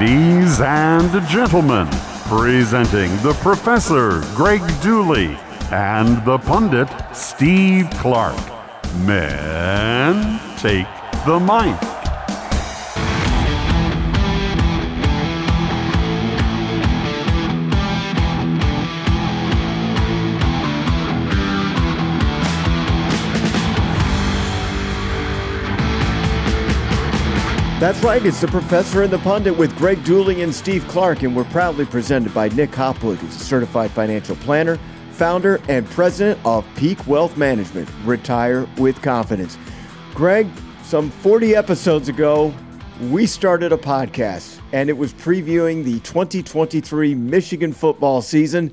Ladies and gentlemen, presenting the Professor Greg Dooley and the pundit Steve Clarke. Men, take the mic. That's right, it's the Professor and the Pundit with Greg Dooley and Steve Clarke, and we're proudly presented by Nick Hopwood, who's a certified financial planner, founder, and president of Peak Wealth Management. Retire with confidence. Greg, some 40 episodes ago, we started a podcast, and it was previewing the 2023 Michigan football season.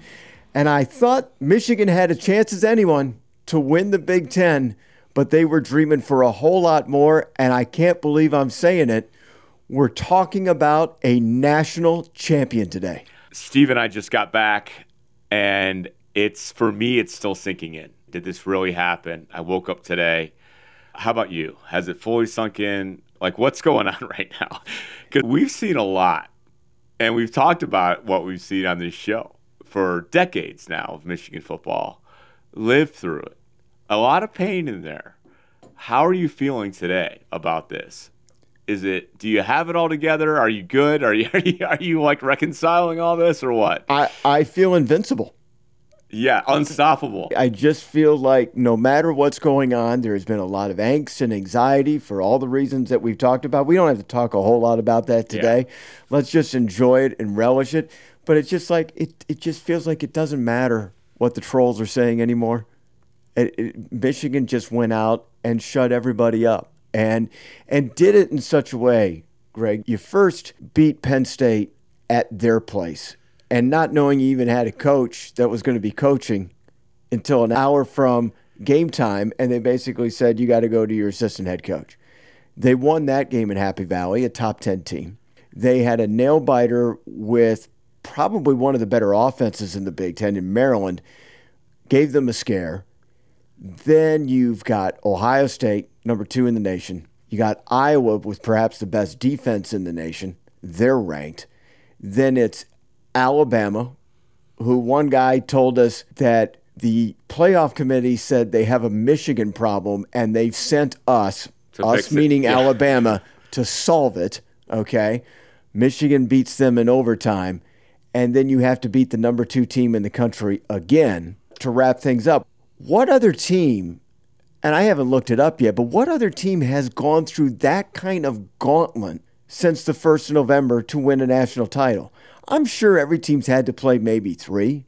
And I thought Michigan had a chance as anyone to win the Big Ten but they were dreaming for a whole lot more. And I can't believe I'm saying it. We're talking about a national champion today. Steve and I just got back, and it's for me, it's still sinking in. Did this really happen? I woke up today. How about you? Has it fully sunk in? Like, what's going on right now? Because we've seen a lot, and we've talked about what we've seen on this show for decades now of Michigan football. Live through it a lot of pain in there. How are you feeling today about this? Is it? Do you have it all together? Are you good? Are you are you, are you like reconciling all this or what? I I feel invincible. Yeah, unstoppable. I just feel like no matter what's going on, there has been a lot of angst and anxiety for all the reasons that we've talked about. We don't have to talk a whole lot about that today. Yeah. Let's just enjoy it and relish it. But it's just like it it just feels like it doesn't matter what the trolls are saying anymore it, it, Michigan just went out and shut everybody up and and did it in such a way, Greg. You first beat Penn State at their place and not knowing you even had a coach that was going to be coaching until an hour from game time and they basically said you got to go to your assistant head coach. They won that game in Happy Valley, a top 10 team. They had a nail biter with probably one of the better offenses in the Big 10 in Maryland. Gave them a scare then you've got Ohio State, number two in the nation. You got Iowa with perhaps the best defense in the nation. They're ranked. Then it's Alabama, who one guy told us that the playoff committee said they have a Michigan problem and they've sent us, to us meaning yeah. Alabama, to solve it. Okay. Michigan beats them in overtime. And then you have to beat the number two team in the country again to wrap things up. What other team, and I haven't looked it up yet, but what other team has gone through that kind of gauntlet since the 1st of November to win a national title? I'm sure every team's had to play maybe three,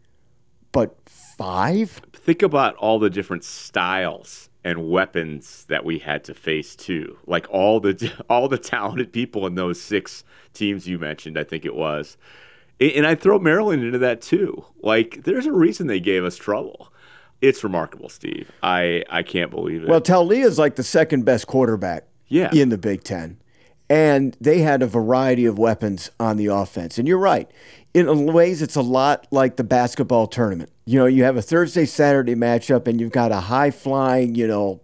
but five? Think about all the different styles and weapons that we had to face too. Like all the all the talented people in those six teams you mentioned, I think it was. And I throw Maryland into that too. Like there's a reason they gave us trouble. It's remarkable, Steve. I, I can't believe it. Well, Taulia is like the second best quarterback yeah. in the Big Ten. And they had a variety of weapons on the offense. And you're right. In ways, it's a lot like the basketball tournament. You know, you have a Thursday Saturday matchup, and you've got a high flying, you know,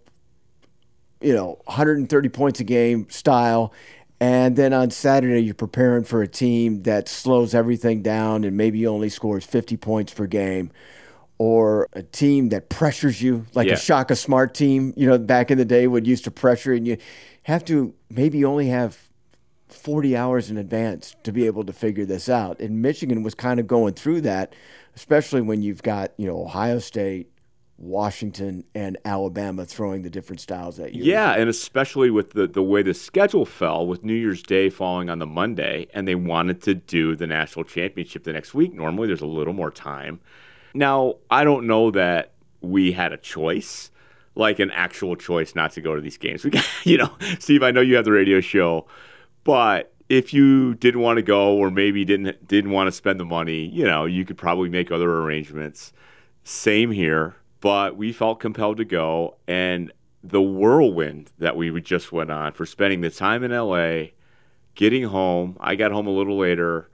you know, 130 points a game style. And then on Saturday, you're preparing for a team that slows everything down and maybe only scores 50 points per game or a team that pressures you, like yeah. a Shaka Smart team, you know, back in the day would used to pressure, and you have to maybe only have 40 hours in advance to be able to figure this out. And Michigan was kind of going through that, especially when you've got, you know, Ohio State, Washington, and Alabama throwing the different styles at you. Yeah, and especially with the, the way the schedule fell, with New Year's Day falling on the Monday, and they wanted to do the national championship the next week. Normally, there's a little more time. Now, I don't know that we had a choice, like an actual choice not to go to these games. We got, you know, Steve, I know you have the radio show, but if you didn't want to go or maybe didn't didn't want to spend the money, you know, you could probably make other arrangements. Same here, but we felt compelled to go and the whirlwind that we just went on for spending the time in LA, getting home. I got home a little later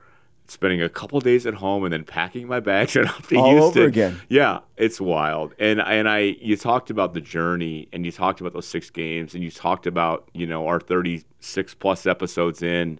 spending a couple days at home and then packing my bags and off to All Houston. over again. Yeah, it's wild. And and I you talked about the journey and you talked about those six games and you talked about, you know, our 36 plus episodes in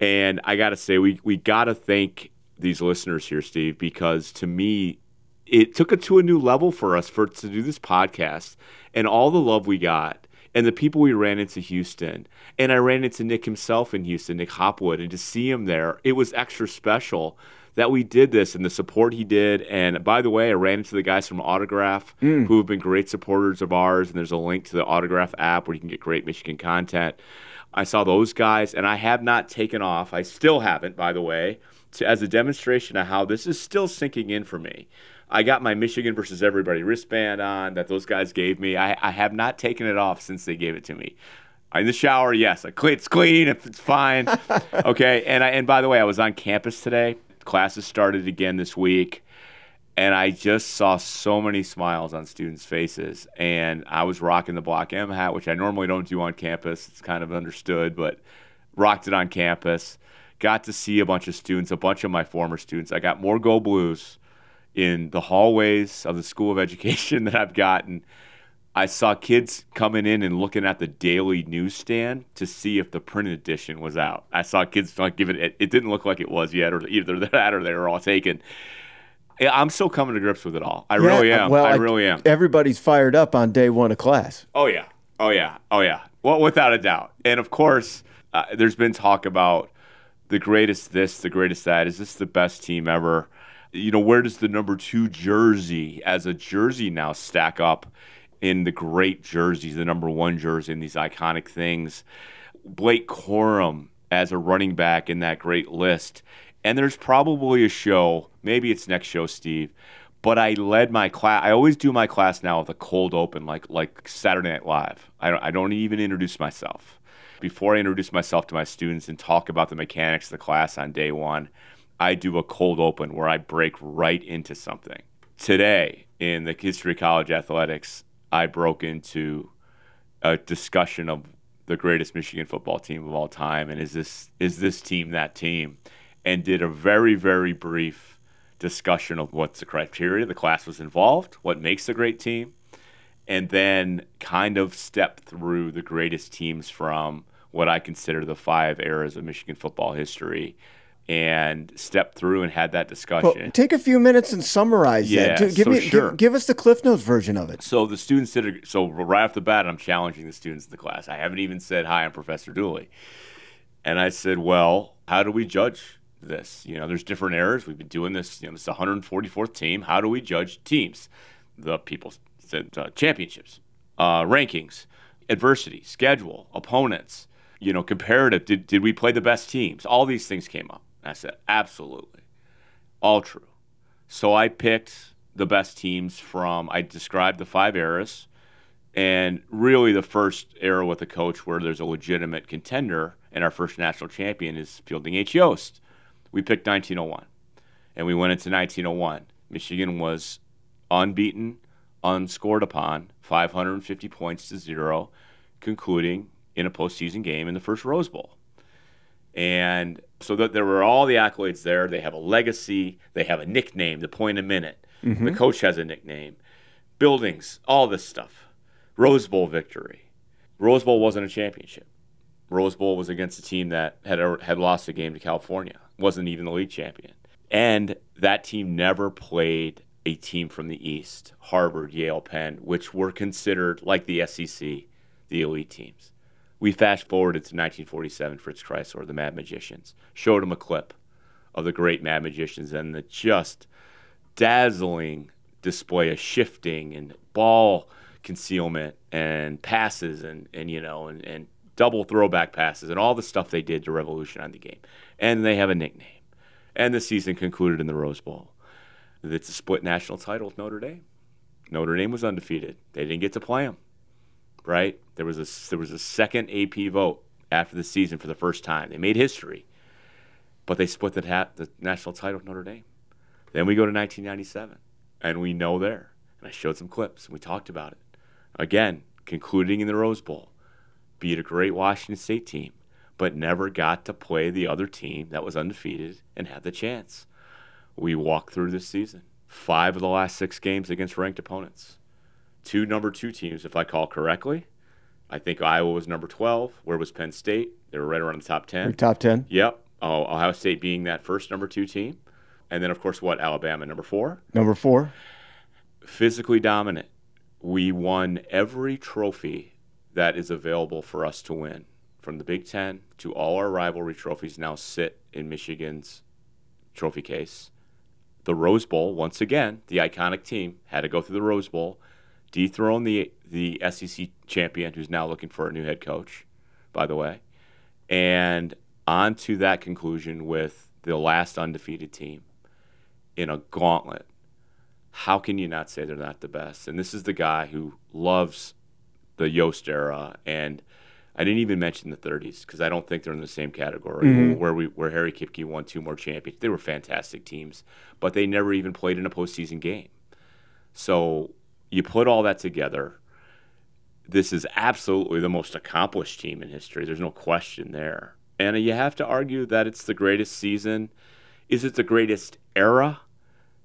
And I got to say, we, we got to thank these listeners here, Steve, because to me, it took it to a new level for us for to do this podcast and all the love we got and the people we ran into Houston. And I ran into Nick himself in Houston, Nick Hopwood, and to see him there, it was extra special that we did this and the support he did. And by the way, I ran into the guys from Autograph mm. who have been great supporters of ours. And there's a link to the Autograph app where you can get great Michigan content. I saw those guys, and I have not taken off. I still haven't, by the way, to, as a demonstration of how this is still sinking in for me. I got my Michigan versus everybody wristband on that those guys gave me. I, I have not taken it off since they gave it to me. In the shower, yes, I clean, it's clean, it's fine. okay, and I, and by the way, I was on campus today. Classes started again this week, and I just saw so many smiles on students' faces. And I was rocking the Block M hat, which I normally don't do on campus. It's kind of understood, but rocked it on campus. Got to see a bunch of students, a bunch of my former students. I got more Go Blues in the hallways of the School of Education that I've gotten. I saw kids coming in and looking at the daily newsstand to see if the printed edition was out. I saw kids like giving it. It didn't look like it was yet, or either that or they were all taken. I'm still coming to grips with it all. I yeah, really am. Well, I really am. Everybody's fired up on day one of class. Oh yeah. Oh yeah. Oh yeah. Well, without a doubt. And of course, uh, there's been talk about the greatest this, the greatest that. Is this the best team ever? You know, where does the number two jersey as a jersey now stack up in the great jerseys, the number one jersey, and these iconic things? Blake Corum as a running back in that great list. And there's probably a show, maybe it's next show, Steve, but I led my class. I always do my class now with a cold open, like like Saturday Night Live. I don't, I don't even introduce myself. Before I introduce myself to my students and talk about the mechanics of the class on day one, I do a cold open where I break right into something. Today, in the history of college athletics, I broke into a discussion of the greatest Michigan football team of all time, and is this is this team that team? And did a very very brief discussion of what's the criteria the class was involved, what makes a great team, and then kind of step through the greatest teams from what I consider the five eras of Michigan football history and stepped through and had that discussion. Well, take a few minutes and summarize yeah, that. Give so me, sure. give, give, us the Cliff Notes version of it. So the students did. A, so right off the bat, I'm challenging the students in the class. I haven't even said hi. I'm Professor Dooley, and I said, "Well, how do we judge this? You know, there's different eras. We've been doing this. You know, it's the 144th team. How do we judge teams? The people said uh, championships, uh, rankings, adversity, schedule, opponents." You know, comparative. Did, did we play the best teams? All these things came up. I said, absolutely. All true. So I picked the best teams from, I described the five eras, and really the first era with a coach where there's a legitimate contender, and our first national champion is Fielding H. Yost. We picked 1901, and we went into 1901. Michigan was unbeaten, unscored upon, 550 points to zero, concluding in a postseason game in the first Rose Bowl. And so that there were all the accolades there. They have a legacy. They have a nickname, the point a minute. Mm-hmm. The coach has a nickname. Buildings, all this stuff. Rose Bowl victory. Rose Bowl wasn't a championship. Rose Bowl was against a team that had had lost a game to California. wasn't even the league champion. And that team never played a team from the East, Harvard, Yale, Penn, which were considered like the SEC, the elite teams. We fast forwarded to 1947, Fritz Crisler, the Mad Magicians, showed him a clip of the great Mad Magicians and the just dazzling display of shifting and ball concealment and passes and, and you know and, and double throwback passes and all the stuff they did to revolutionize the game. And they have a nickname. And the season concluded in the Rose Bowl. It's a split national title with Notre Dame. Notre Dame was undefeated. They didn't get to play them right? There was a there was a second AP vote after the season for the first time. They made history, but they split the, the national title with Notre Dame. Then we go to 1997, and we know there. And I showed some clips, and we talked about it. Again, concluding in the Rose Bowl, beat a great Washington State team, but never got to play the other team that was undefeated and had the chance. We walked through this season. Five of the last six games against ranked opponents two number two teams, if I call correctly. I think Iowa was number 12. Where was Penn State? They were right around the top 10. Top 10? Yep. Oh, Ohio State being that first number two team. And then, of course, what? Alabama, number four? Number four. Physically dominant. We won every trophy that is available for us to win. From the Big Ten to all our rivalry trophies now sit in Michigan's trophy case. The Rose Bowl, once again, the iconic team had to go through the Rose Bowl, dethrone the the SEC champion, who's now looking for a new head coach, by the way, and on to that conclusion with the last undefeated team in a gauntlet. How can you not say they're not the best? And this is the guy who loves the Yost era, and I didn't even mention the 30s because I don't think they're in the same category Mhm. where we where Harry Kipke won two more champions. They were fantastic teams, but they never even played in a postseason game. So you put all that together. This is absolutely the most accomplished team in history. There's no question there. And you have to argue that it's the greatest season. Is it the greatest era?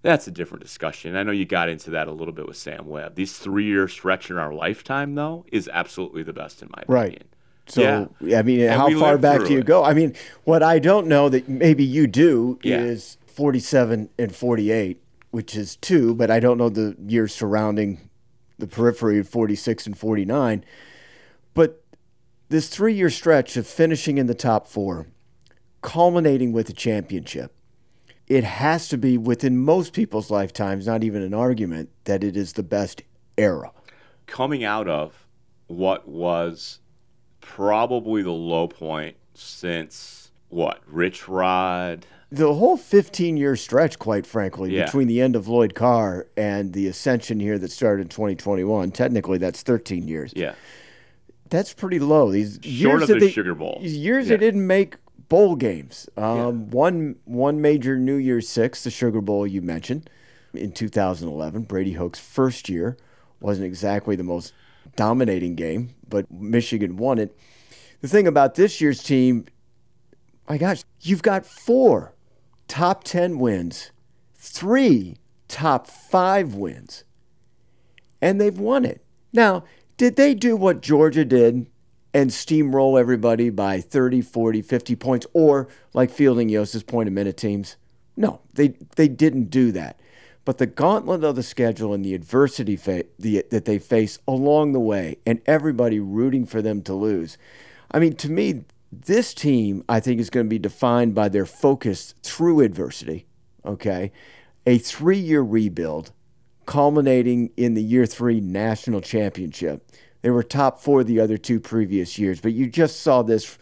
That's a different discussion. I know you got into that a little bit with Sam Webb. These three year stretch in our lifetime, though, is absolutely the best in my Right. opinion. So Yeah. I mean, And how far back do you it. go? I mean, what I don't know that maybe you do Yeah. is 47 and 48, which is two, but I don't know the years surrounding the periphery of 46 and 49. But this three year stretch of finishing in the top four, culminating with a championship, it has to be within most people's lifetimes, not even an argument, that it is the best era. Coming out of what was probably the low point since what? Rich Rod. The whole 15 year stretch, quite frankly, Yeah. between the end of Lloyd Carr and the ascension here that started in 2021, technically that's 13 years. Yeah. That's pretty low. These Short years of the they, Sugar Bowl. these years Yeah. they didn't make bowl games. Um, One one major New Year's Six, the Sugar Bowl you mentioned, in 2011, Brady Hoke's first year wasn't exactly the most dominating game, but Michigan won it. The thing about this year's team, my gosh, you've got four top 10 wins, three top five wins, and they've won it. Now, did they do what Georgia did and steamroll everybody by 30, 40, 50 points, or like Fielding Yost's point a minute teams? No, they, they didn't do that. But the gauntlet of the schedule and the adversity fa- the, that they face along the way, and everybody rooting for them to lose. I mean, to me, this team, I think, is going to be defined by their focus through adversity. Okay. A three year rebuild culminating in the year three national championship. They were top four the other two previous years, but you just saw this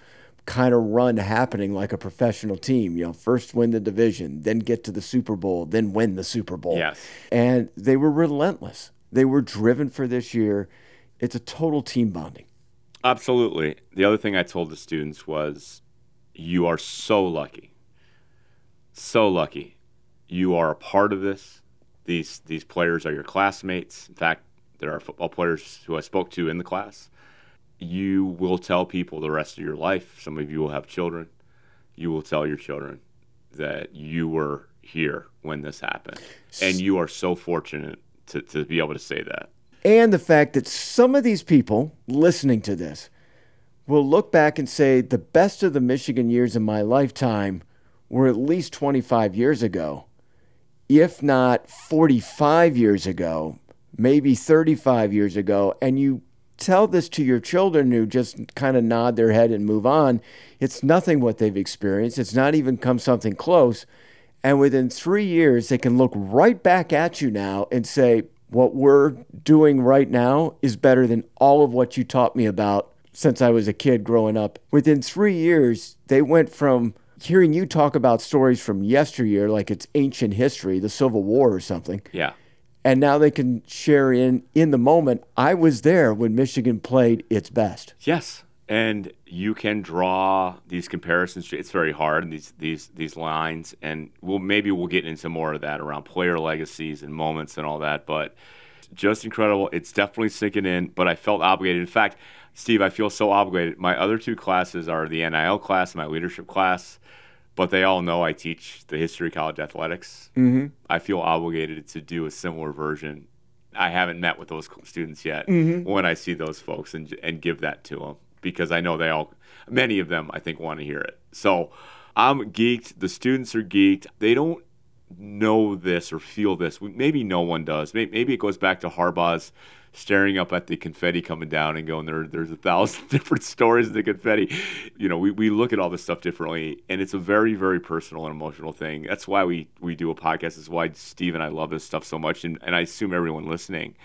kind of run happening like a professional team. You know, first win the division, then get to the Super Bowl, then win the Super Bowl. Yes. And they were relentless. They were driven for this year. It's a total team bonding. Absolutely. The other thing I told the students was you are so lucky. So lucky. You are a part of this. These these players are your classmates. In fact, there are football players who I spoke to in the class. You will tell people the rest of your life. Some of you will have children. You will tell your children that you were here when this happened. And you are so fortunate to, to be able to say that. And the fact that some of these people listening to this will look back and say the best of the Michigan years in my lifetime were at least 25 years ago, if not 45 years ago, maybe 35 years ago. And you tell this to your children who just kind of nod their head and move on. It's nothing what they've experienced, it's not even come something close. And within three years, they can look right back at you now and say, what we're doing right now is better than all of what you taught me about since I was a kid growing up. Within three years, they went from hearing you talk about stories from yesteryear, like it's ancient history, the Civil War or something, Yeah. and now they can share in in the moment. I was there when Michigan played its best. Yes, and you can draw these comparisons. It's very hard these these these lines, and we'll maybe we'll get into more of that around player legacies and moments and all that. But just incredible. It's definitely sinking in. But I felt obligated. In fact, Steve, I feel so obligated. My other two classes are the NIL class and my leadership class. But they all know I teach the history of college athletics. Mm-hmm. I feel obligated to do a similar version. I haven't met with those students yet. When I see those folks and and give that to them because I know they all, many of them, I think, want to hear it. So I'm geeked. The students are geeked. They don't know this or feel this. Maybe no one does. Maybe it goes back to Harbaugh's staring up at the confetti coming down and going, there, there's a thousand different stories of the confetti. You know, we, we look at all this stuff differently, and it's a very, very personal and emotional thing. That's why we, we do a podcast. That's why Steve and I love this stuff so much, and, and I assume everyone listening.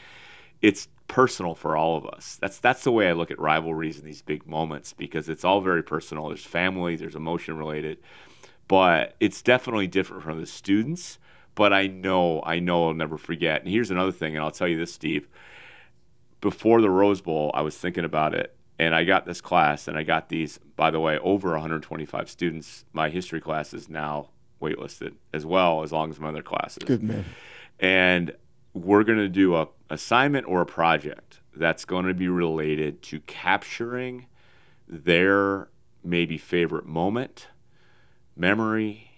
It's personal for all of us. That's that's the way I look at rivalries and these big moments because it's all very personal. There's family, there's emotion related, but it's definitely different from the students. But I know, I know I'll never forget. And here's another thing, and I'll tell you this, Steve before the Rose Bowl, I was thinking about it, and I got this class, and I got these. By the way, over 125 students. My history class is now waitlisted as well, as long as my other classes. Good man. And we're going to do a assignment or a project that's going to be related to capturing their maybe favorite moment, memory,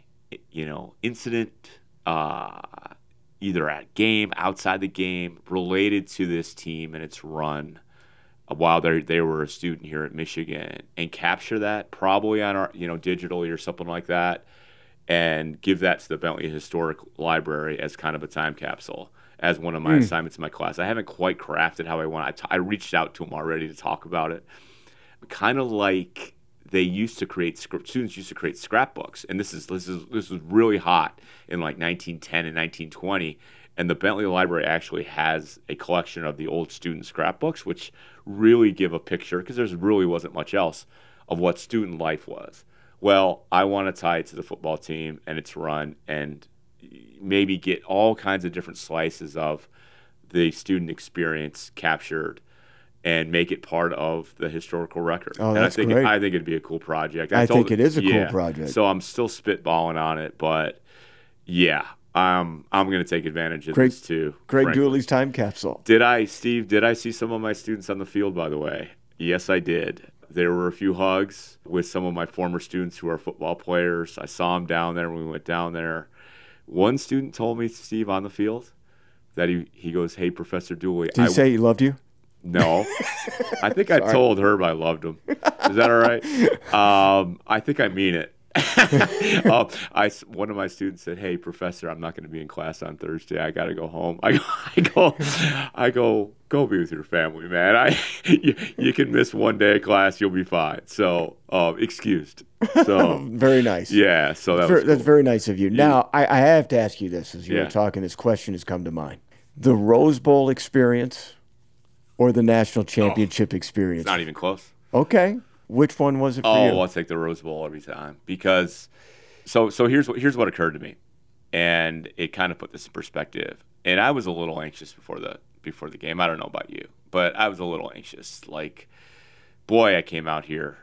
you know, incident, uh, either at game, outside the game, related to this team and its run while they they were a student here at Michigan, and capture that probably on our you know digitally or something like that, and give that to the Bentley Historic Library as kind of a time capsule as one of my mm. assignments in my class. I haven't quite crafted how I want. I, t- I reached out to them already to talk about it, kind of like they used to create students used to create scrapbooks, and this is this is this was really hot in like 1910 and 1920. And the Bentley Library actually has a collection of the old student scrapbooks, which really give a picture because there really wasn't much else of what student life was. Well, I want to tie it to the football team and its run, and maybe get all kinds of different slices of the student experience captured and make it part of the historical record. Oh, and that's I think great. I think it'd be a cool project. I, told, think it is a yeah, cool project. So I'm still spitballing on it, but yeah, um, I'm going to take advantage of Greg, this too. Frankly. Dooley's time capsule. Did I, Steve? Did I see some of my students on the field? By the way, yes, I did. There were a few hugs with some of my former students who are football players. I saw them down there when we went down there. One student told me, Steve, on the field, that he, he goes, Hey, Professor Dooley. Did he I, say he loved you? no. I think I told Herb I loved him. Is that all right? Um, I think I mean it. um, I, one of my students said, "Hey, professor, I'm not going to be in class on Thursday. I got to go home." I go, I go, I go, go be with your family, man. I, you, you can miss one day of class, you'll be fine. So, um, excused. So, very nice. yeah. So that That's very nice of you. Now, I, I have to ask you this as you Yeah. were talking. This question has come to mind: the Rose Bowl experience or the national championship experience? It's not even close. okay, which one was it for Oh, you? I'll take the Rose Bowl every time because. So so here's what here's what occurred to me, and it kind of put this in perspective. And I was a little anxious before the before the game. I don't know about you, but I was a little anxious. Like, boy, I came out here.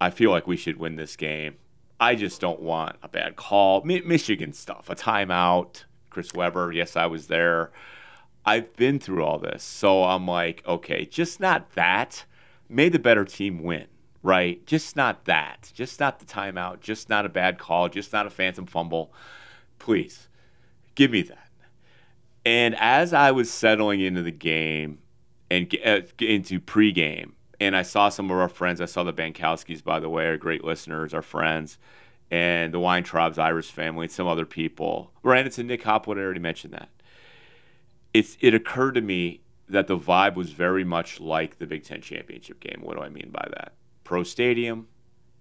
I feel like we should win this game. I just don't want a bad call. Mi- Michigan stuff, a timeout. Chris Webber, yes, I was there. I've been through all this. So I'm like, okay, just not that. May the better team win, right? Just not that. Just not the timeout. Just not a bad call. Just not a phantom fumble. Please, give me that. And as I was settling into the game and uh, into pregame, and I saw some of our friends, I saw the Bankowskis, by the way, are great listeners, our friends, and the Weintraub's Irish family, and some other people. Right, it's a Nick Hopwood, I already mentioned that it's it occurred to me that the vibe was very much like the Big Ten championship game. What do I mean by that? Pro stadium,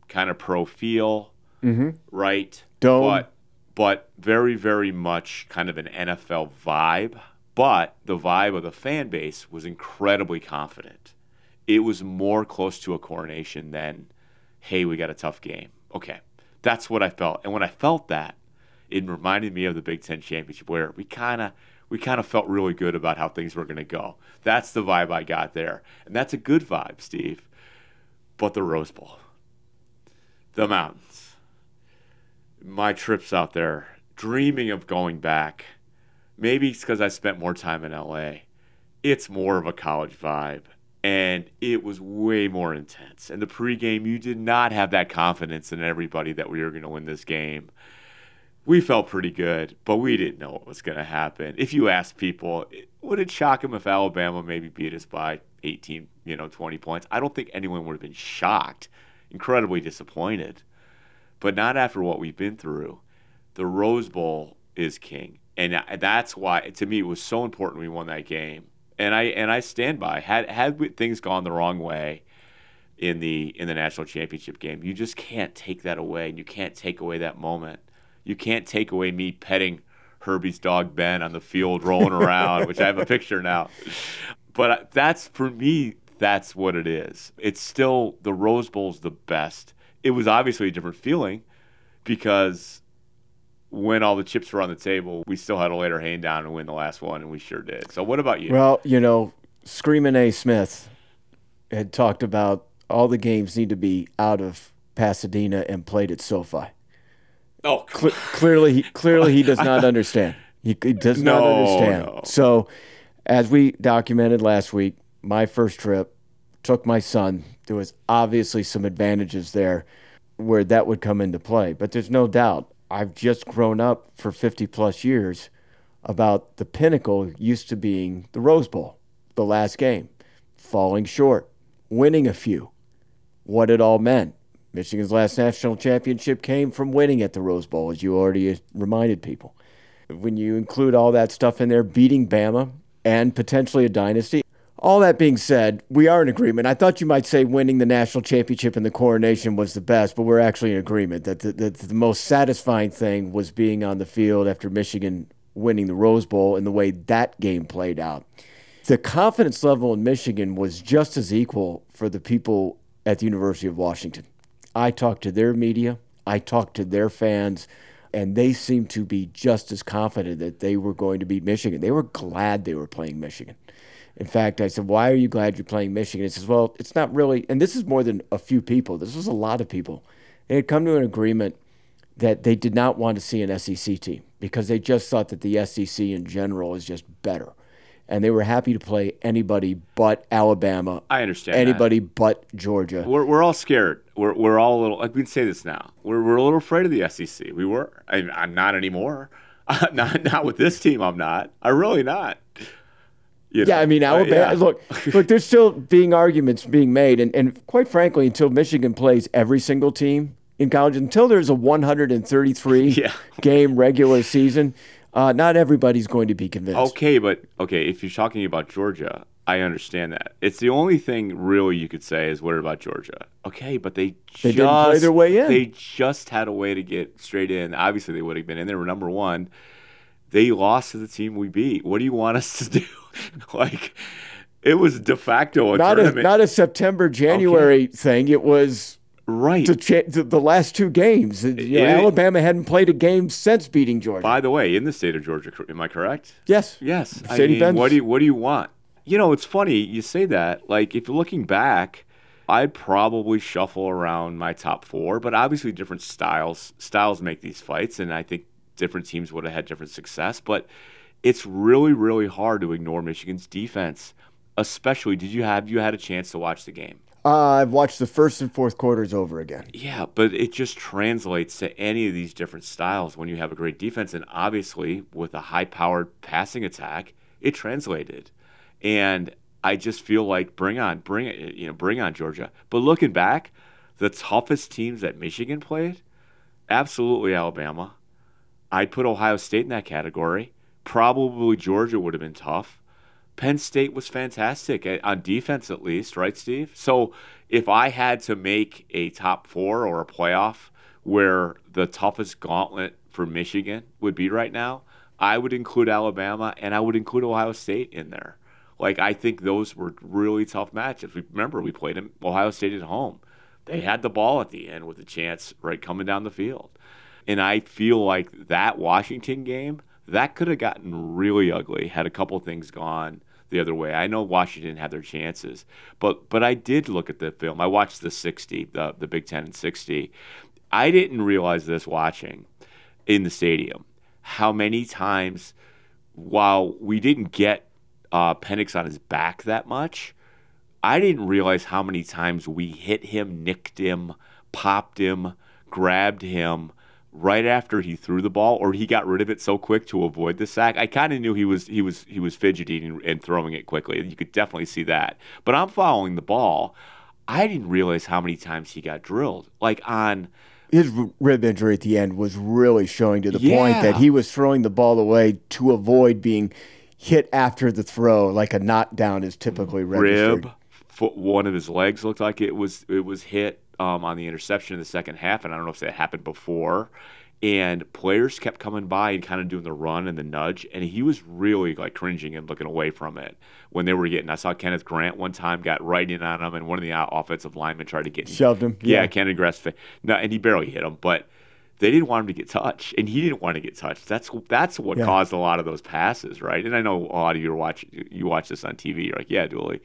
kind of pro feel, mm-hmm. right? Dome. But but very very much kind of an NFL vibe. But the vibe of the fan base was incredibly confident. It was more close to a coronation than, hey, we got a tough game. Okay, that's what I felt. And when I felt that, it reminded me of the Big Ten championship where we kind of we kind of felt really good about how things were going to go. That's the vibe I got there, and that's a good vibe, Steve. But the Rose Bowl, the mountains, my trips out there, dreaming of going back. Maybe it's because I spent more time in LA. It's more of a college vibe. And it was way more intense. And the pregame, you did not have that confidence in everybody that we were going to win this game we felt pretty good, but we didn't know what was going to happen. If you ask people, would it shock them if Alabama maybe beat us by 18, you know, 20 points? I don't think anyone would have been shocked, incredibly disappointed. But not after what we've been through. The Rose Bowl is king, and that's why to me it was so important we won that game. And I and I stand by. Had had things gone the wrong way in the in the national championship game, you just can't take that away, and you can't take away that moment. You can't take away me petting Herbie's dog Ben on the field rolling around, which I have a picture now. But that's for me, that's what it is. It's still the Rose Bowl's the best. It was obviously a different feeling because when all the chips were on the table, we still had to lay our hand down and win the last one, and we sure did. So, what about you? Well, you know, Screaming A. Smith had talked about all the games need to be out of Pasadena and played at SoFi. Oh, Cle- clearly, he, clearly he does not understand. He, he does No, not understand. no. So, as we documented last week, my first trip took my son. There was obviously some advantages there where that would come into play, but there's no doubt. I've just grown up for 50 plus years about the pinnacle used to being the Rose Bowl, the last game, falling short, winning a few, what it all meant. Michigan's last national championship came from winning at the Rose Bowl, as you already reminded people. When you include all that stuff in there, beating Bama and potentially a dynasty. All that being said, we are in agreement. I thought you might say winning the national championship and the coronation was the best, but we're actually in agreement that the, that the most satisfying thing was being on the field after Michigan winning the Rose Bowl and the way that game played out. The confidence level in Michigan was just as equal for the people at the University of Washington. I talked to their media, I talked to their fans, and they seemed to be just as confident that they were going to beat Michigan. They were glad they were playing Michigan. In fact, I said, Why are you glad you're playing Michigan? He says, Well, it's not really, and this is more than a few people, this was a lot of people. They had come to an agreement that they did not want to see an SEC team because they just thought that the SEC in general is just better. And they were happy to play anybody but Alabama, I understand. that. anybody but Georgia. We're, we're all scared. We're, we're all a little, like we can say this now. We're, we're a little afraid of the SEC. We were. I, I'm not anymore. not, not with this team, I'm not. I'm really not. You Yeah, know, I mean uh, yeah. Look, look. There's still being arguments being made, and, and quite frankly, until Michigan plays every single team in college, until there's a 133 Yeah. game regular season, uh, not everybody's going to be convinced. Okay, but okay, if you're talking about Georgia, I understand that. It's the only thing really you could say is what about Georgia? Okay, but they They just didn't play their way in. They just had a way to get straight in. Obviously, they would have been in. They were number one. They lost to the team we beat. What do you want us to do? like, it was de facto a not a not a September January thing. It was right. to cha- the, the last two games. You know. Alabama hadn't played a game since beating Georgia. By the way, in the state of Georgia, am I correct? yes. Yes. I mean, what do you what do you want? You know, it's funny you say that. Like if you're looking back, I'd probably shuffle around my top four, but obviously different styles styles make these fights, and I think different teams would have had different success. But it's really really hard to ignore Michigan's defense. Especially, did you have you had a chance to watch the game? Uh, I've watched the first and fourth quarters over again. Yeah, but it just translates to any of these different styles when you have a great defense. And obviously, with a high powered passing attack, it translated. And I just feel like bring on, bring it, you know, bring on Georgia. But looking back, the toughest teams that Michigan played, absolutely Alabama. I'd put Ohio State in that category. Probably Georgia would have been tough. Penn State was fantastic eh, on defense, at least, right, Steve? So if I had to make a top four or a playoff where the toughest gauntlet for Michigan would be right now, I would include Alabama and I would include Ohio State in there. Like I think those were really tough matchups. We remember we played Ohio State at home. They had the ball at the end with a chance right coming down the field. And I feel like that Washington game, that could have gotten really ugly had a couple things gone the other way. I know Washington had their chances, but but I did look at the film. I watched the 60, the the Big 10 and 60. I didn't realize this watching in the stadium how many times while we didn't get uh, Penix on his back that much, I didn't realize how many times we hit him, nicked him, popped him, grabbed him right after he threw the ball, or he got rid of it so quick to avoid the sack. I kind of knew he was he was he was fidgeting and, and throwing it quickly. You could definitely see that. But I'm following the ball. I didn't realize how many times he got drilled. Like on his rib injury at the end was really showing to the yeah. point that he was throwing the ball away to avoid being hit after the throw, like a knockdown is typically registered. Rib, foot, one of his legs looked like it was it was hit um, on the interception in the second half, and I don't know if that happened before. And players kept coming by and kind of doing the run and the nudge, and he was really like cringing and looking away from it when they were getting. I saw Kenneth Grant one time got right in on him, and one of the offensive linemen tried to get him. shoved him. Yeah, yeah. Kenneth Grant, no, and he barely hit him, but they didn't want him to get touched, and he didn't want to get touched. That's that's what yeah. caused a lot of those passes, right? And I know a lot of you are watch you watch this on TV. You're like, yeah, Dooley.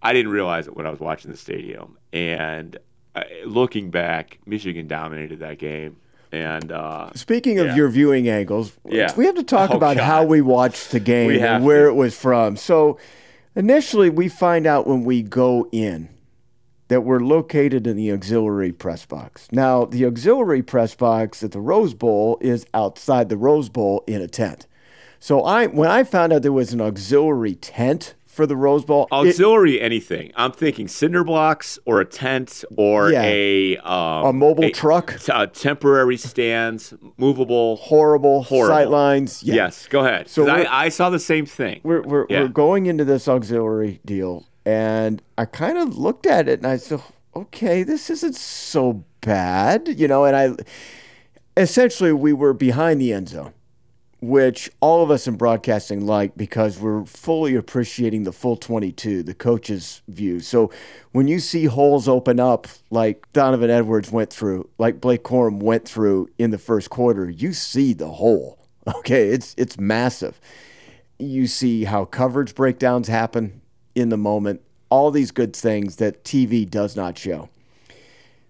I didn't realize it when I was watching the stadium, and looking back, Michigan dominated that game. And uh, speaking of yeah. your viewing angles, yeah. we have to talk oh, about God. how we watched the game and where to. it was from. So initially, we find out when we go in that we're located in the auxiliary press box. Now, the auxiliary press box at the Rose Bowl is outside the Rose Bowl in a tent. So I when I found out there was an auxiliary tent for the Rose Bowl. Auxiliary it, anything. I'm thinking cinder blocks or a tent or yeah. a um, a mobile a, truck, t- temporary stands, movable, horrible, horrible. sight lines. Yeah. Yes, go ahead. So I, I, saw the same thing. We're we're, yeah. we're going into this auxiliary deal, and I kind of looked at it and I said, okay, this isn't so bad, you know. And I essentially we were behind the end zone which all of us in broadcasting like because we're fully appreciating the full 22, the coach's view. So when you see holes open up like Donovan Edwards went through, like Blake Corum went through in the first quarter, you see the hole. Okay, it's it's massive. You see how coverage breakdowns happen in the moment, all these good things that TV does not show.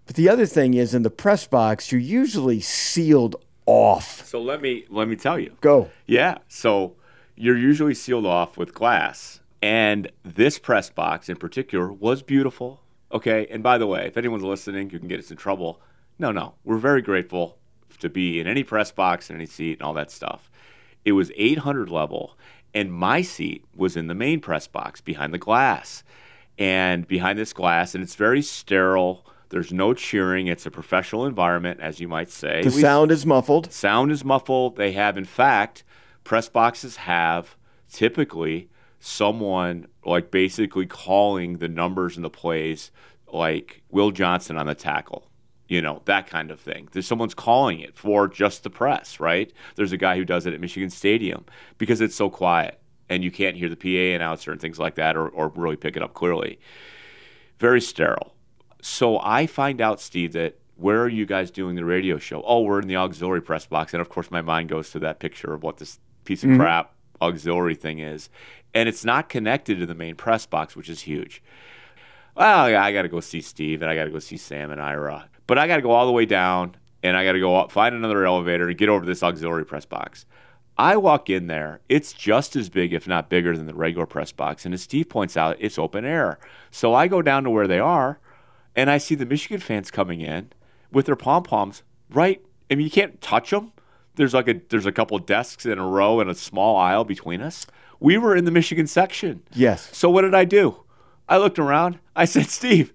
But the other thing is in the press box, you're usually sealed off. So let me let me tell you. Go. Yeah. So you're usually sealed off with glass, and this press box in particular was beautiful. Okay. And by the way, if anyone's listening, you can get us in trouble. No, no, we're very grateful to be in any press box and any seat and all that stuff. It was 800 level, and my seat was in the main press box behind the glass, and behind this glass, and it's very sterile there's no cheering. It's a professional environment, as you might say. The we, sound is muffled. Sound is muffled. They have, in fact, press boxes have typically someone like basically calling the numbers and the plays, like Will Johnson on the tackle. You know, that kind of thing. There's someone's calling it for just the press, right? There's a guy who does it at Michigan Stadium because it's so quiet and you can't hear the PA announcer and things like that or, or really pick it up clearly. Very sterile so I find out, Steve, that where are you guys doing the radio show? Oh, we're in the auxiliary press box. And of course, my mind goes to that picture of what this piece of mm-hmm. crap auxiliary thing is. And it's not connected to the main press box, which is huge. Well, I got to go see Steve and I got to go see Sam and Ira. But I got to go all the way down and I got to go up, find another elevator to get over this auxiliary press box. I walk in there, it's just as big, if not bigger, than the regular press box. And as Steve points out, it's open air. So I go down to where they are and I see the Michigan fans coming in with their pom poms right. I mean, you can't touch them. There's like a there's a couple desks in a row and a small aisle between us. We were in the Michigan section. Yes. So what did I do? I looked around. I said, Steve,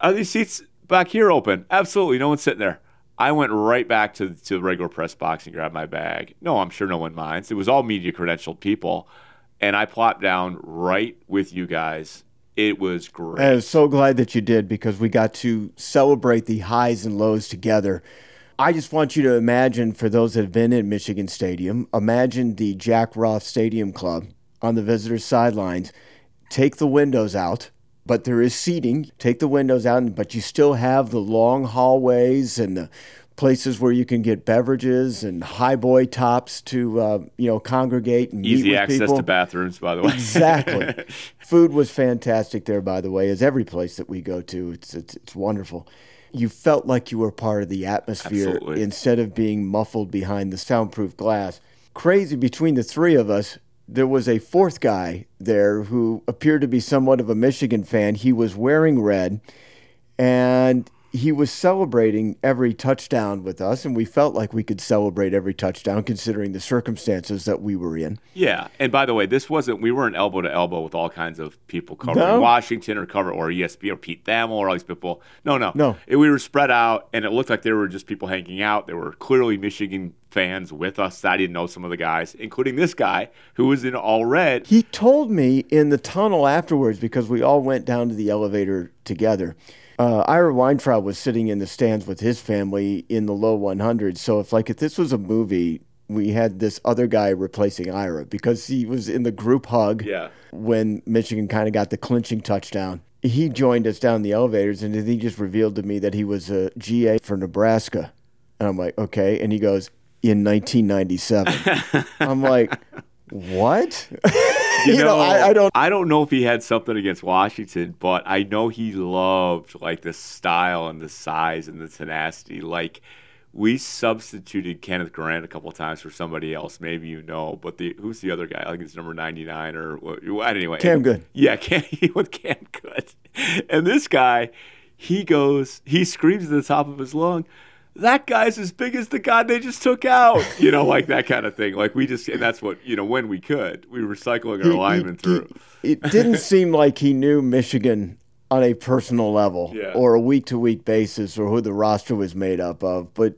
are these seats back here open? Absolutely. No one's sitting there. I went right back to, to the regular press box and grabbed my bag. No, I'm sure no one minds. It was all media credentialed people. And I plopped down right with you guys it was great. I was so glad that you did because we got to celebrate the highs and lows together. I just want you to imagine, for those that have been at Michigan Stadium, imagine the Jack Roth Stadium Club on the visitors' sidelines. Take the windows out, but there is seating. Take the windows out, but you still have the long hallways and the places where you can get beverages and high boy tops to uh, you know congregate and easy access people. to bathrooms by the way exactly food was fantastic there by the way as every place that we go to it's it's, it's wonderful you felt like you were part of the atmosphere Absolutely. instead of being muffled behind the soundproof glass crazy between the three of us there was a fourth guy there who appeared to be somewhat of a Michigan fan. He was wearing red, and he was celebrating every touchdown with us, and we felt like we could celebrate every touchdown considering the circumstances that we were in. Yeah, and by the way, this wasn't we weren't elbow to elbow with all kinds of people covering No. Washington or cover or ESPN or Pete Thamel or all these people. No, no, No. It- we were spread out, and it looked like there were just people hanging out. There were clearly Michigan fans with us. I didn't know some of the guys, including this guy who was in all red. He told me in the tunnel afterwards because we all went down to the elevator together. Uh, Ira Weintraub was sitting in the stands with his family in the low 100s. So if like if this was a movie, we had this other guy replacing Ira because he was in the group hug Yeah. when Michigan kind of got the clinching touchdown. He joined us down the elevators and he just revealed to me that he was a GA for Nebraska. And I'm like, okay. And he goes, in 1997. I'm like, what? you, know, I, I don't. I don't know if he had something against Washington, but I know he loved like the style and the size and the tenacity. Like we substituted Kenneth Grant a couple times for somebody else. Maybe you know, but the who's the other guy? I think it's number ninety nine or what? Anyway, Cam Goode. Yeah, Cam with Cam Goode. And this guy, he goes, he screams at the top of his lung. That guy's as big as the guy they just took out, you know, like that kind of thing. Like we just, and that's what you know. When we could, we were cycling our linemen through. It didn't seem like he knew Michigan on a personal level Yeah. or a week to week basis or who the roster was made up of. But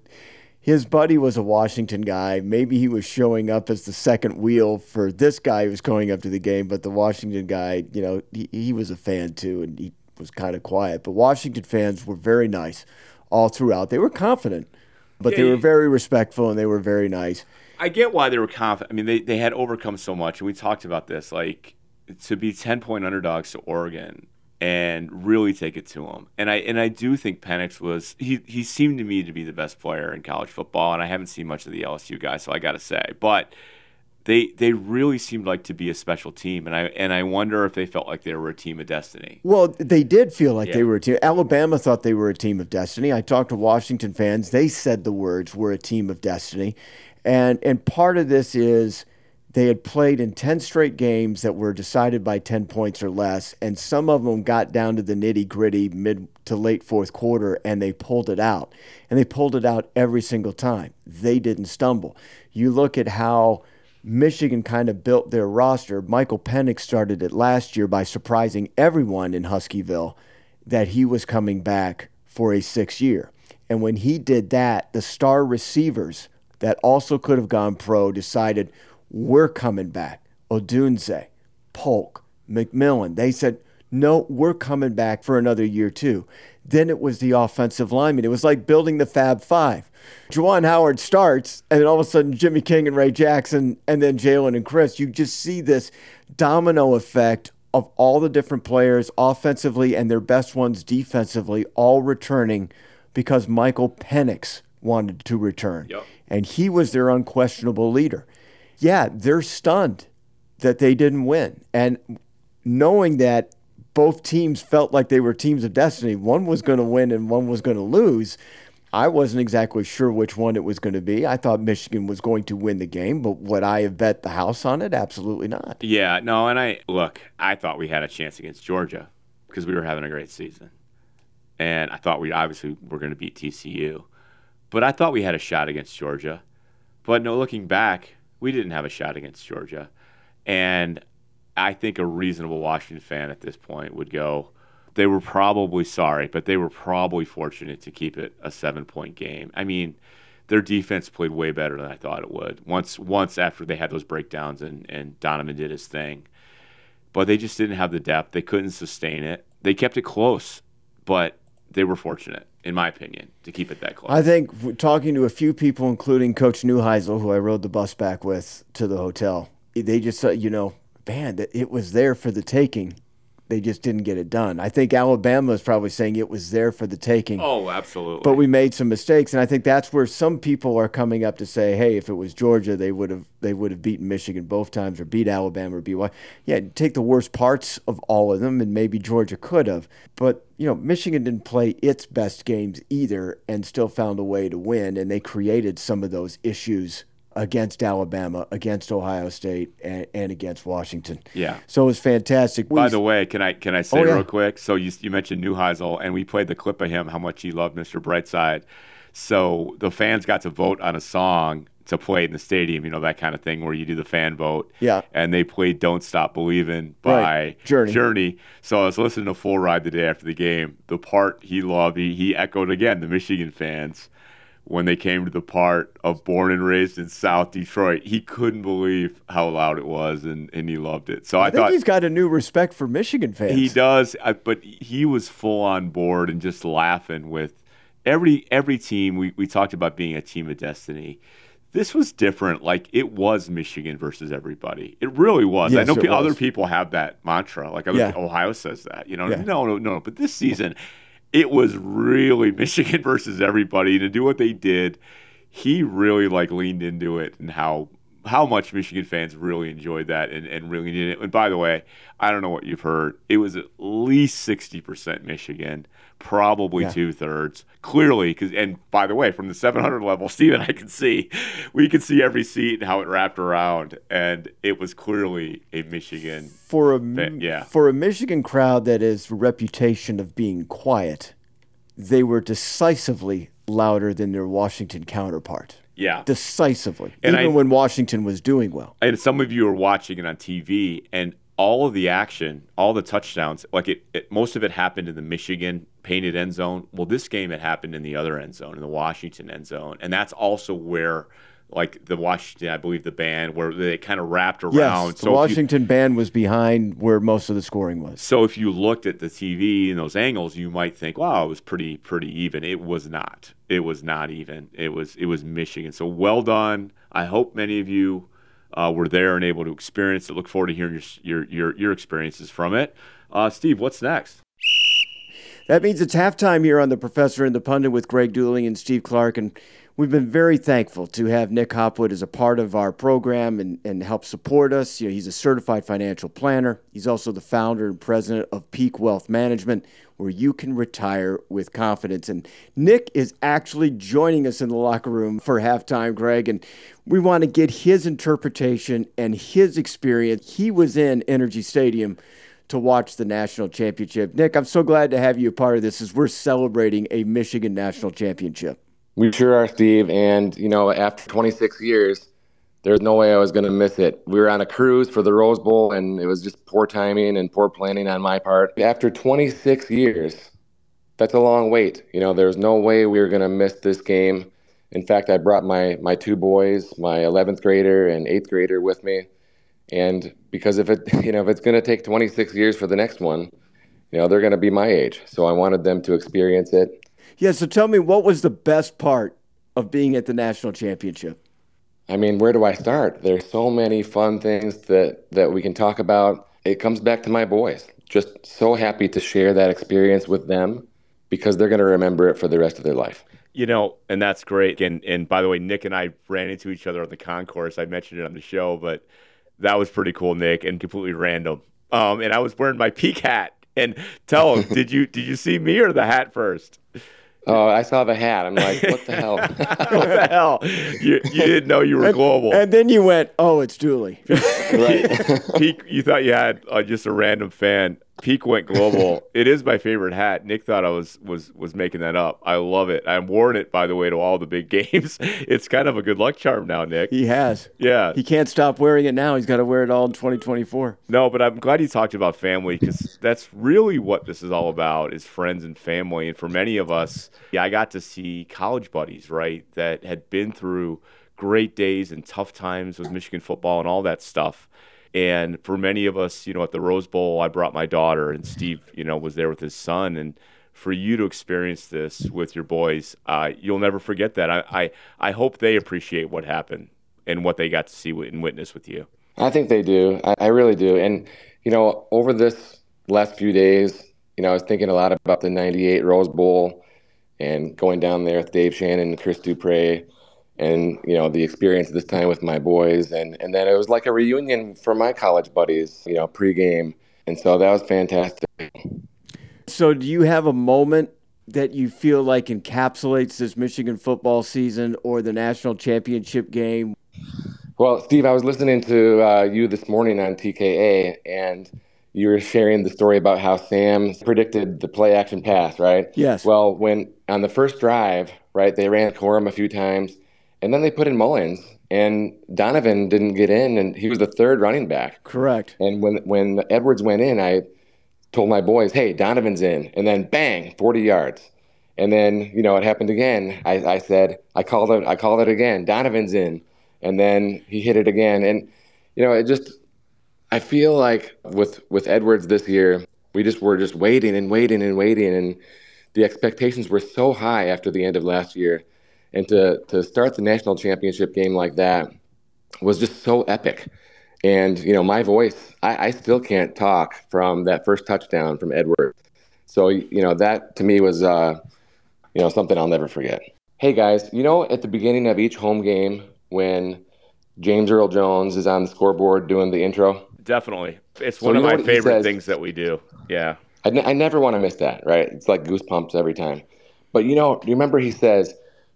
his buddy was a Washington guy. Maybe he was showing up as the second wheel for this guy who was going up to the game. But the Washington guy, you know, he, he was a fan too, and he was kind of quiet. But Washington fans were very nice all throughout. They were confident, but Yeah, they were very respectful and they were very nice. I get why they were confident. I mean, they, they had overcome so much, and we talked about this. Like to be ten point underdogs to Oregon and really take it to them. And I and I do think Penix was he he seemed to me to be the best player in college football, and I haven't seen much of the LSU guys, so I got to say, but. They, they really seemed like to be a special team, and I and I wonder if they felt like they were a team of destiny. Well, they did feel like they were a team. Alabama thought they were a team of destiny. I talked to Washington fans. They said the words "we're a team of destiny," and and part of this is they had played in ten straight games that were decided by ten points or less, and some of them got down to the nitty gritty mid to late fourth quarter, and they pulled it out, and they pulled it out every single time. They didn't stumble. You look at how. Michigan kind of built their roster. Michael Penix started it last year by surprising everyone in Huskyville that he was coming back for a six year. And when he did that, the star receivers that also could have gone pro decided, we're coming back. Odunze, Polk, McMillan. They said, no, we're coming back for another year too. Then it was the offensive lineman. It was like building the Fab Five. Juwan Howard starts, and then all of a sudden Jimmy King and Ray Jackson, and then Jalen and Chris. You just see this domino effect of all the different players offensively and their best ones defensively all returning because Michael Penix wanted to return. Yep. And he was their unquestionable leader. Yeah, they're stunned that they didn't win. And knowing that both teams felt like they were teams of destiny, one was going to win and one was going to lose. I wasn't exactly sure which one it was going to be. I thought Michigan was going to win the game, but would I have bet the house on it? Absolutely not. Yeah, no, and I look, I thought we had a chance against Georgia because we were having a great season. And I thought we obviously were going to beat TCU. But I thought we had a shot against Georgia. But no, looking back, we didn't have a shot against Georgia. And I think a reasonable Washington fan at this point would go, they were probably sorry, but they were probably fortunate to keep it a seven point game. I mean, their defense played way better than I thought it would. Once once after they had those breakdowns and, and Donovan did his thing. But they just didn't have the depth. They couldn't sustain it. They kept it close, but they were fortunate, in my opinion, to keep it that close. I think talking to a few people, including Coach Neuheisel, who I rode the bus back with to the hotel, they just said, you know, man, that it was there for the taking. They just didn't get it done. I think Alabama is probably saying it was there for the taking. oh, absolutely. But we made some mistakes, and I think that's where some people are coming up to say, "Hey, if it was Georgia, they would have they would have beaten Michigan both times, or beat Alabama, or what? Yeah, take the worst parts of all of them, and maybe Georgia could have. But you know, Michigan didn't play its best games either, and still found a way to win, and they created some of those issues against Alabama, against Ohio State, and, and, against Washington. Yeah. So it was fantastic. By we, the way, can I can I oh, say oh, yeah. real quick? So you you mentioned Neuheisel, and we played the clip of him how much he loved Mr. Brightside. So the fans got to vote on a song to play in the stadium, you know, that kind of thing where you do the fan vote. Yeah. And they played Don't Stop Believing by right. Journey. Journey. So I was listening to Full Ride the day after the game. The part he loved, he, he echoed again the Michigan fans when they came to the part of Born and Raised in South Detroit. He couldn't believe how loud it was, and, and he loved it. So I, I think thought he's got a new respect for Michigan fans. He does, uh, but he was full on board and just laughing with every every team. We, we talked about being a team of destiny this was different. Like it was Michigan versus everybody. It really was. Yes, I know was. other people have that mantra. Like yeah. Ohio says that. You know, yeah. no, no, no. But this season, it was really Michigan versus everybody. To do what they did, he really like leaned into it and how how much Michigan fans really enjoyed that and, and really needed it. And by the way, I don't know what you've heard. It was at least 60% Michigan, probably yeah. two thirds. Clearly, because and by the way, from the 700 level, Steve and I can see, we could see every seat and how it wrapped around, and it was clearly a Michigan for a fan, yeah for a Michigan crowd that is reputation of being quiet. They were decisively louder than their Washington counterpart. Yeah. Decisively. And even I- when Washington was doing well. and some of you are watching it on TV, and all of the action, all the touchdowns, like it, it, most of it happened in the Michigan painted end zone. Well, this game it happened in the other end zone, in the Washington end zone, and that's also where, like the Washington, I believe the band where they kind of wrapped around. Yes, the so if you- Washington band was behind where most of the scoring was. so if you looked at the TV and those angles, you might think, "Wow, it was pretty pretty even." It was not. It was not even. It was it was Michigan. So well done. I hope many of you uh, were there and able to experience it. Look forward to hearing your your your, your experiences from it. Uh, Steve, what's next? That means it's halftime here on The Professor and the Pundit with Greg Dooley and Steve Clarke. And we've been very thankful to have Nick Hopwood as a part of our program and, and help support us. You know, he's a certified financial planner. He's also the founder and president of Peak Wealth Management, where you can retire with confidence. And Nick is actually joining us in the locker room for halftime, Greg. And we want to get his interpretation and his experience. He was in NRG Stadium to watch the national championship. Nick, I'm so glad to have you a part of this as we're celebrating a Michigan national championship. We sure are, Steve. And, you know, after 26 years, there's no way I was going to miss it. We were on a cruise for the Rose Bowl, and it was just poor timing and poor planning on my part. After 26 years, that's a long wait. You know, there's no way we were going to miss this game. In fact, I brought my, my two boys, my 11th grader and 8th grader, with me. And because if it, you know, if it's going to take 26 years for the next one, you know, they're going to be my age. So I wanted them to experience it. Yeah, so tell me what was the best part of being at the national championship? I mean, where do I start? There's so many fun things that that we can talk about. It comes back to my boys. Just so happy to share that experience with them because they're going to remember it for the rest of their life. You know, and that's great. And and by the way, Nick and I ran into each other on the concourse. I mentioned it on the show, but that was pretty cool, Nick, and completely random. Um, and I was wearing my peak hat. And tell him, did you did you see me or the hat first? Oh, I saw the hat. I'm like, what the hell? what the hell? You, you didn't know you were global. And then you went, oh, it's Dooley. right. Peak, you thought you had uh, just a random fan. Peak went global. it is my favorite hat. Nick thought I was was was making that up. I love it. I'm worn it by the way to all the big games. It's kind of a good luck charm now, Nick. He has. Yeah. He can't stop wearing it now. He's got to wear it all in 2024. No, but I'm glad you talked about family because that's really what this is all about is friends and family. And for many of us, yeah, I got to see college buddies, right, that had been through great days and tough times with Michigan football and all that stuff. And for many of us, you know, at the Rose Bowl, I brought my daughter, and Steve, you know, was there with his son. And for you to experience this with your boys, uh, you'll never forget that. I, I, I hope they appreciate what happened and what they got to see and witness with you. I think they do. I, I really do. And, you know, over this last few days, you know, I was thinking a lot about the 98 Rose Bowl and going down there with Dave Shannon and Chris Dupre and, you know, the experience this time with my boys. And, and then it was like a reunion for my college buddies, you know, pregame. And so that was fantastic. So, do you have a moment that you feel like encapsulates this Michigan football season or the national championship game? Well, Steve, I was listening to uh, you this morning on TKA, and you were sharing the story about how Sam predicted the play action pass, right? Yes. Well, when on the first drive, right, they ran Corum a few times, and then they put in Mullings, and Donovan didn't get in, and he was the third running back. Correct. And when when Edwards went in, I told my boys, "Hey, Donovan's in," and then bang, 40 yards. And then you know it happened again. I, I said, I called it. I called it again. Donovan's in, and then he hit it again. And you know, it just I feel like with with Edwards this year, we just were just waiting and waiting and waiting, and the expectations were so high after the end of last year, and to to start the national championship game like that was just so epic. And you know, my voice, I, I still can't talk from that first touchdown from Edwards. So you know, that to me was uh, you know something I'll never forget. Hey guys, you know, at the beginning of each home game when James Earl Jones is on the scoreboard doing the intro. Definitely. It's So one of my favorite says? things that we do. Yeah. I, I never want to miss that, right? It's like goosebumps every time. But you know, you remember he says,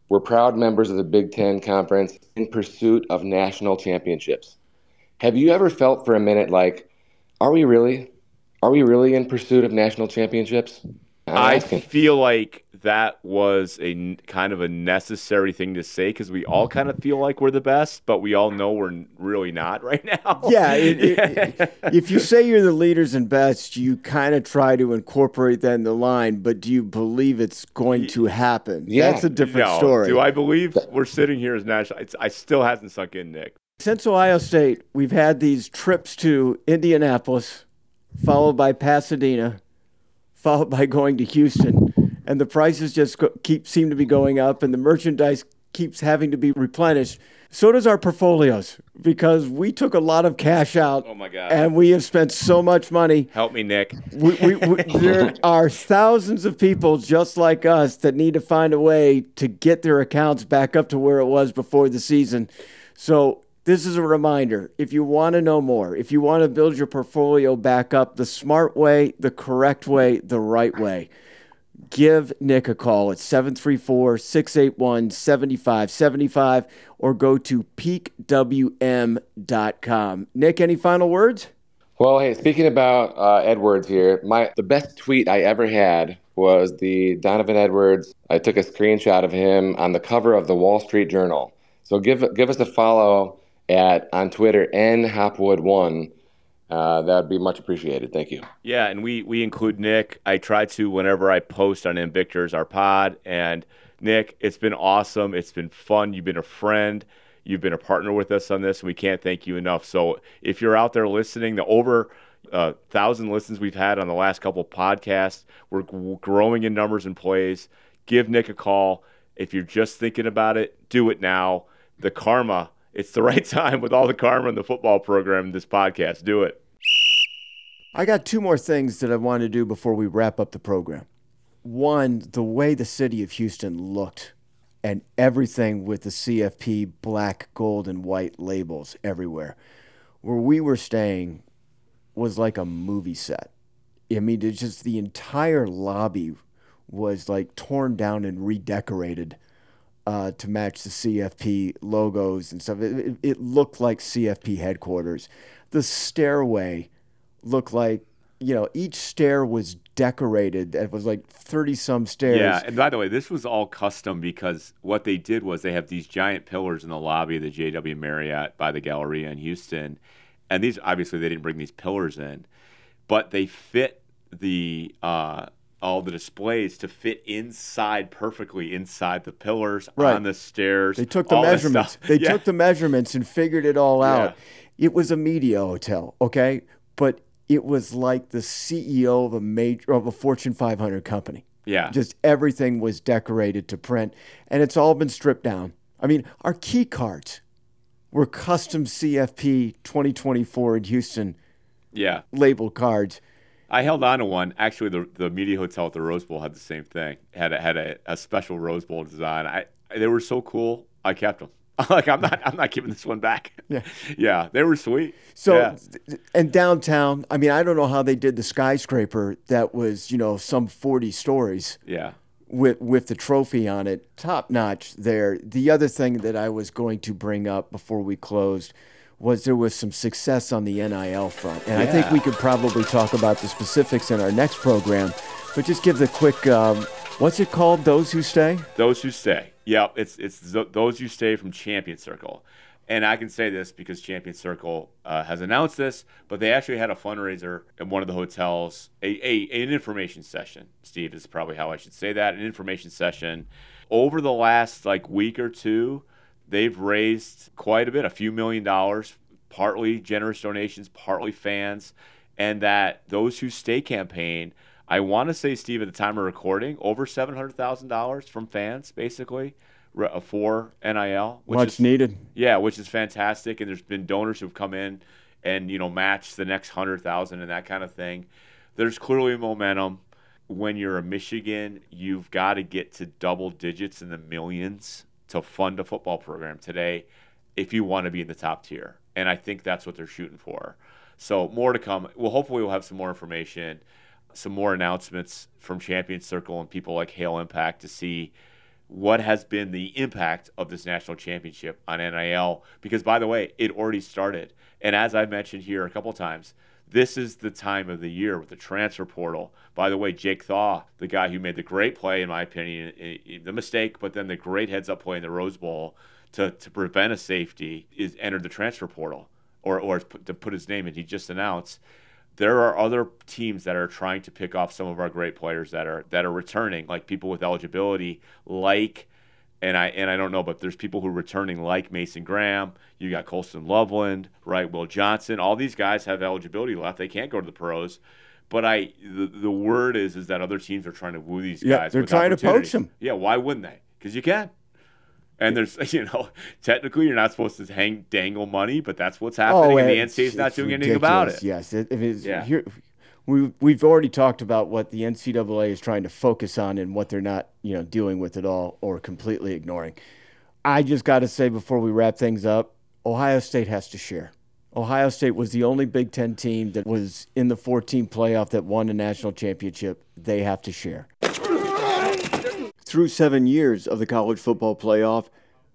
"We're proud members of the Big Ten Conference in pursuit of national championships." Have you ever felt for a minute like, are we really? Are we really in pursuit of national championships? I'm asking. feel like that was a kind of a necessary thing to say because we all kind of feel like we're the best, but we all know we're really not right now. Yeah, it- it- if you say you're the leaders and best, you kind of try to incorporate that in the line, but do you believe it's going to happen? Yeah. That's a different no. story. Do I believe we're sitting here as national? It's, I still hasn't sunk in, Nick. Since Ohio State, we've had these trips to Indianapolis, followed by Pasadena, followed by going to Houston, and the prices just keep seem to be going up, and the merchandise keeps having to be replenished. So does our portfolios because we took a lot of cash out. Oh my God. And we have spent so much money. Help me, Nick. We, we, we, there are thousands of people just like us that need to find a way to get their accounts back up to where it was before the season. So, this is a reminder if you want to know more, if you want to build your portfolio back up the smart way, the correct way, the right way, give Nick a call at 734 681 7575 or go to peakwm.com. Nick, any final words? Well, hey, speaking about uh, Edwards here, my the best tweet I ever had was the Donovan Edwards. I took a screenshot of him on the cover of the Wall Street Journal. So give give us a follow at on Twitter n Hopwood one. Uh, that would be much appreciated. Thank you. Yeah, and we we include Nick. I try to whenever I post on MVictors, our pod. And Nick, it's been awesome. It's been fun. You've been a friend. You've been a partner with us on this, and we can't thank you enough. So if you're out there listening, the over uh, thousand listens we've had on the last couple podcasts, we're g- growing in numbers and plays. Give Nick a call. If you're just thinking about it, do it now. The karma, it's the right time with all the karma in the football program this podcast. Do it. I got two more things that I want to do before we wrap up the program. One, the way the city of Houston looked and everything with the CFP black, gold, and white labels everywhere. Where we were staying was like a movie set. I mean, it's just the entire lobby was like torn down and redecorated uh, to match the CFP logos and stuff. It, it, it looked like CFP headquarters. The stairway looked like you know each stair was decorated. It was like thirty some stairs. Yeah, and by the way, this was all custom because what they did was they have these giant pillars in the lobby of the JW Marriott by the Galleria in Houston, and these obviously they didn't bring these pillars in, but they fit the uh, all the displays to fit inside perfectly inside the pillars Right. on the stairs. They took the measurements. They Yeah. took the measurements and figured it all out. Yeah. It was a media hotel, okay, but it was like the CEO of a major of a Fortune 500 company. Yeah. Just everything was decorated to print, and it's all been stripped down. I mean, our key cards were custom CFP 2024 in Houston yeah. labeled cards. I held on to one. Actually, the the media hotel at the Rose Bowl had the same thing. Had a, had a, a special Rose Bowl design. I they were so cool. I kept them. like I'm not I'm not giving this one back. Yeah. yeah, they were sweet. So, Yeah. and downtown, I mean, I don't know how they did the skyscraper that was, you know, some 40 stories. yeah, with with the trophy on it, top notch there. The other thing that I was going to bring up before we closed was there was some success on the NIL front, and yeah. I think we could probably talk about the specifics in our next program. But just give the quick, um, what's it called? Those who stay. Those who stay. Yep, it's it's those who stay from Champion Circle. And I can say this because Champion Circle uh, has announced this, but they actually had a fundraiser at one of the hotels, a, a, an information session. Steve is probably how I should say that, an information session. Over the last like week or two, they've raised quite a bit, a few million dollars, partly generous donations, partly fans, and that those who stay campaign. I want to say, Steve, at the time of recording, over seven hundred thousand dollars from fans, basically. Uh, for NIL, which much is, needed. Yeah, which is fantastic. And there's been donors who've come in and you know match the next hundred thousand and that kind of thing. There's clearly momentum. When you're a Michigan, you've got to get to double digits in the millions to fund a football program today if you want to be in the top tier. And I think that's what they're shooting for. So more to come. Well, hopefully we'll have some more information, some more announcements from Champion Circle and people like Hail Impact to see what has been the impact of this national championship on NIL. Because, by the way, it already started. And as I mentioned here a couple times, this is the time of the year with the transfer portal. By the way, Jake Thaw, the guy who made the great play, in my opinion, the mistake, but then the great heads up play in the Rose Bowl to, to prevent a safety, is entered the transfer portal or, or to put his name in. He just announced there are other teams that are trying to pick off some of our great players that are that are returning, like people with eligibility, like and I and I don't know, but there's people who are returning like Mason Graham. You got Colston Loveland, right? Will Johnson. All these guys have eligibility left. They can't go to the pros. But I the, the word is is that other teams are trying to woo these guys. Yeah, they're trying to poach them. Yeah, why wouldn't they? Because you can. And there's, you know, technically you're not supposed to hang dangle money, but that's what's oh, happening, oh, and the NCAA is not doing anything about it. Yes, it, it is. Yeah. Here, we we've already talked about what the NCAA is trying to focus on and what they're not, you know, dealing with at all or completely ignoring. I just got to say before we wrap things up, Ohio State has to share. Ohio State was the only Big Ten team that was in the 14 playoff that won a national championship. They have to share. Through seven years of the college football playoff,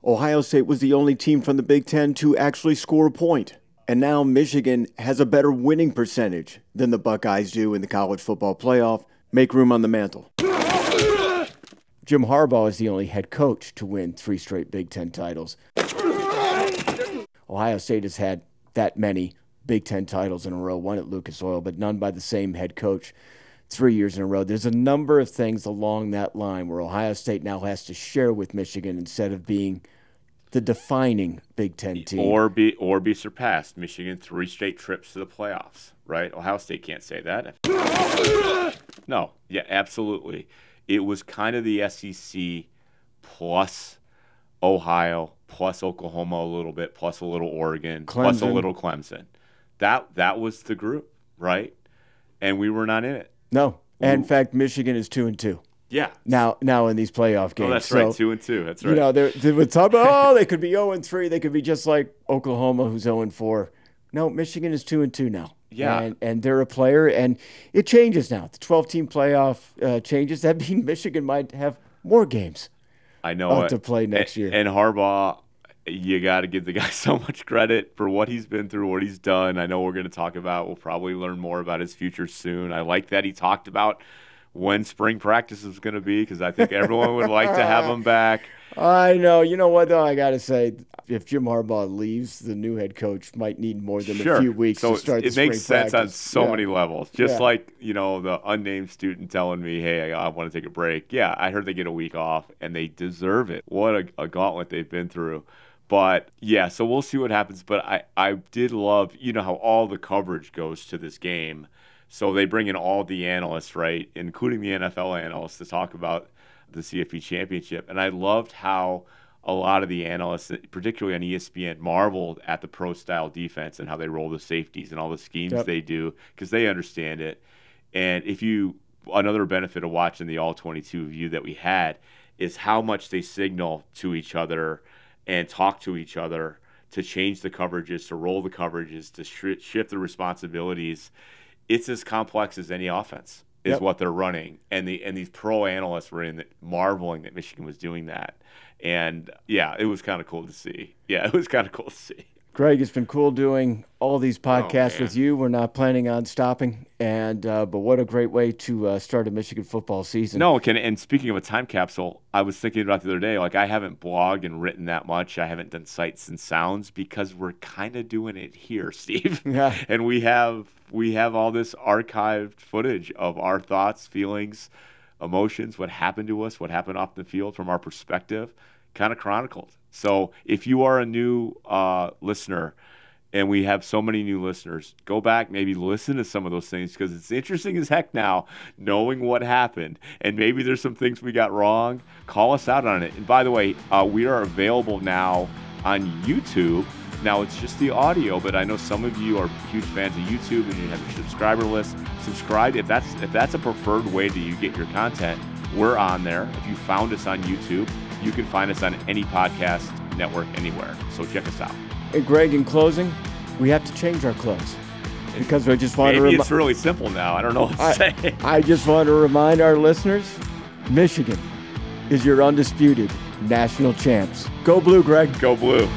Ohio State was the only team from the Big Ten to actually score a point. And now Michigan has a better winning percentage than the Buckeyes do in the college football playoff. Make room on the mantle. Jim Harbaugh is the only head coach to win three straight Big Ten titles. Ohio State has had that many Big Ten titles in a row, one at Lucas Oil, but none by the same head coach three years in a row. There's a number of things along that line where Ohio State now has to share with Michigan instead of being the defining Big Ten team, or be or be surpassed. Michigan three straight trips to the playoffs. Right? Ohio State can't say that. No, yeah, absolutely. It was kind of the SEC plus Ohio plus Oklahoma a little bit plus a little Oregon Clemson. plus a little Clemson. That that was the group, right? And we were not in it. No. And in fact, Michigan is two and two. Yeah. Now, now in these playoff games. Oh, that's so, right. Two and two. That's right. You know, there, there was talk about, oh, they could be zero and three. They could be just like Oklahoma, who's zero and four. No, Michigan is two and two now. Yeah. And, and they're a player, and it changes now. The 12 team playoff uh, changes. That means Michigan might have more games. I know to play next and, year. And Harbaugh, you got to give the guy so much credit for what he's been through, what he's done. I know we're going to talk about, we'll probably learn more about his future soon. I like that he talked about when spring practice is going to be because I think everyone would like to have him back. I know. You know what, though? I got to say, if Jim Harbaugh leaves, the new head coach might need more than sure. a few weeks so to start It makes sense practice. on so yeah. many levels. Just yeah. like, you know, the unnamed student telling me, hey, I, I, want to take a break. Yeah, I heard they get a week off, and they deserve it. What a, a gauntlet they've been through. But yeah, so we'll see what happens. But I, I did love, you know, how all the coverage goes to this game. So they bring in all the analysts, right, including the NFL analysts, to talk about the CFP championship. And I loved how a lot of the analysts, particularly on ESPN, marveled at the pro style defense and how they roll the safeties and all the schemes yep. they do because they understand it. And if you, another benefit of watching the All 22 view that we had is how much they signal to each other and talk to each other to change the coverages, to roll the coverages, to sh- shift the responsibilities. It's as complex as any offense. is Yep. what they're running, and the and these pro analysts were in marveling that Michigan was doing that, and yeah, it was kind of cool to see. Yeah, it was kind of cool to see. Greg, it's been cool doing all these podcasts Oh, with you. We're not planning on stopping, and uh, but what a great way to uh, start a Michigan football season. No, can and speaking of a time capsule, I was thinking about the other day. Like I haven't blogged and written that much. I haven't done sights and sounds because we're kind of doing it here, Steve. Yeah. and we have we have all this archived footage of our thoughts, feelings, emotions, what happened to us, what happened off the field from our perspective, kind of chronicled. So if you are a new uh, listener, and we have so many new listeners. Go back, maybe listen to some of those things because it's interesting as heck now knowing what happened. And maybe there's some things we got wrong. Call us out on it. And by the way, uh, we are available now on YouTube. Now it's just the audio, but I know some of you are huge fans of YouTube and you have your subscriber list. Subscribe if that's if that's a preferred way that you get your content. We're on there. If you found us on YouTube, you can find us on any podcast network anywhere. So check us out. Hey, Greg, in closing, we have to change our clothes because I just want to. Maybe remi- it's really simple now. I don't know what to I, say. I just want to remind our listeners, Michigan is your undisputed national champs. Go blue, Greg. Go blue.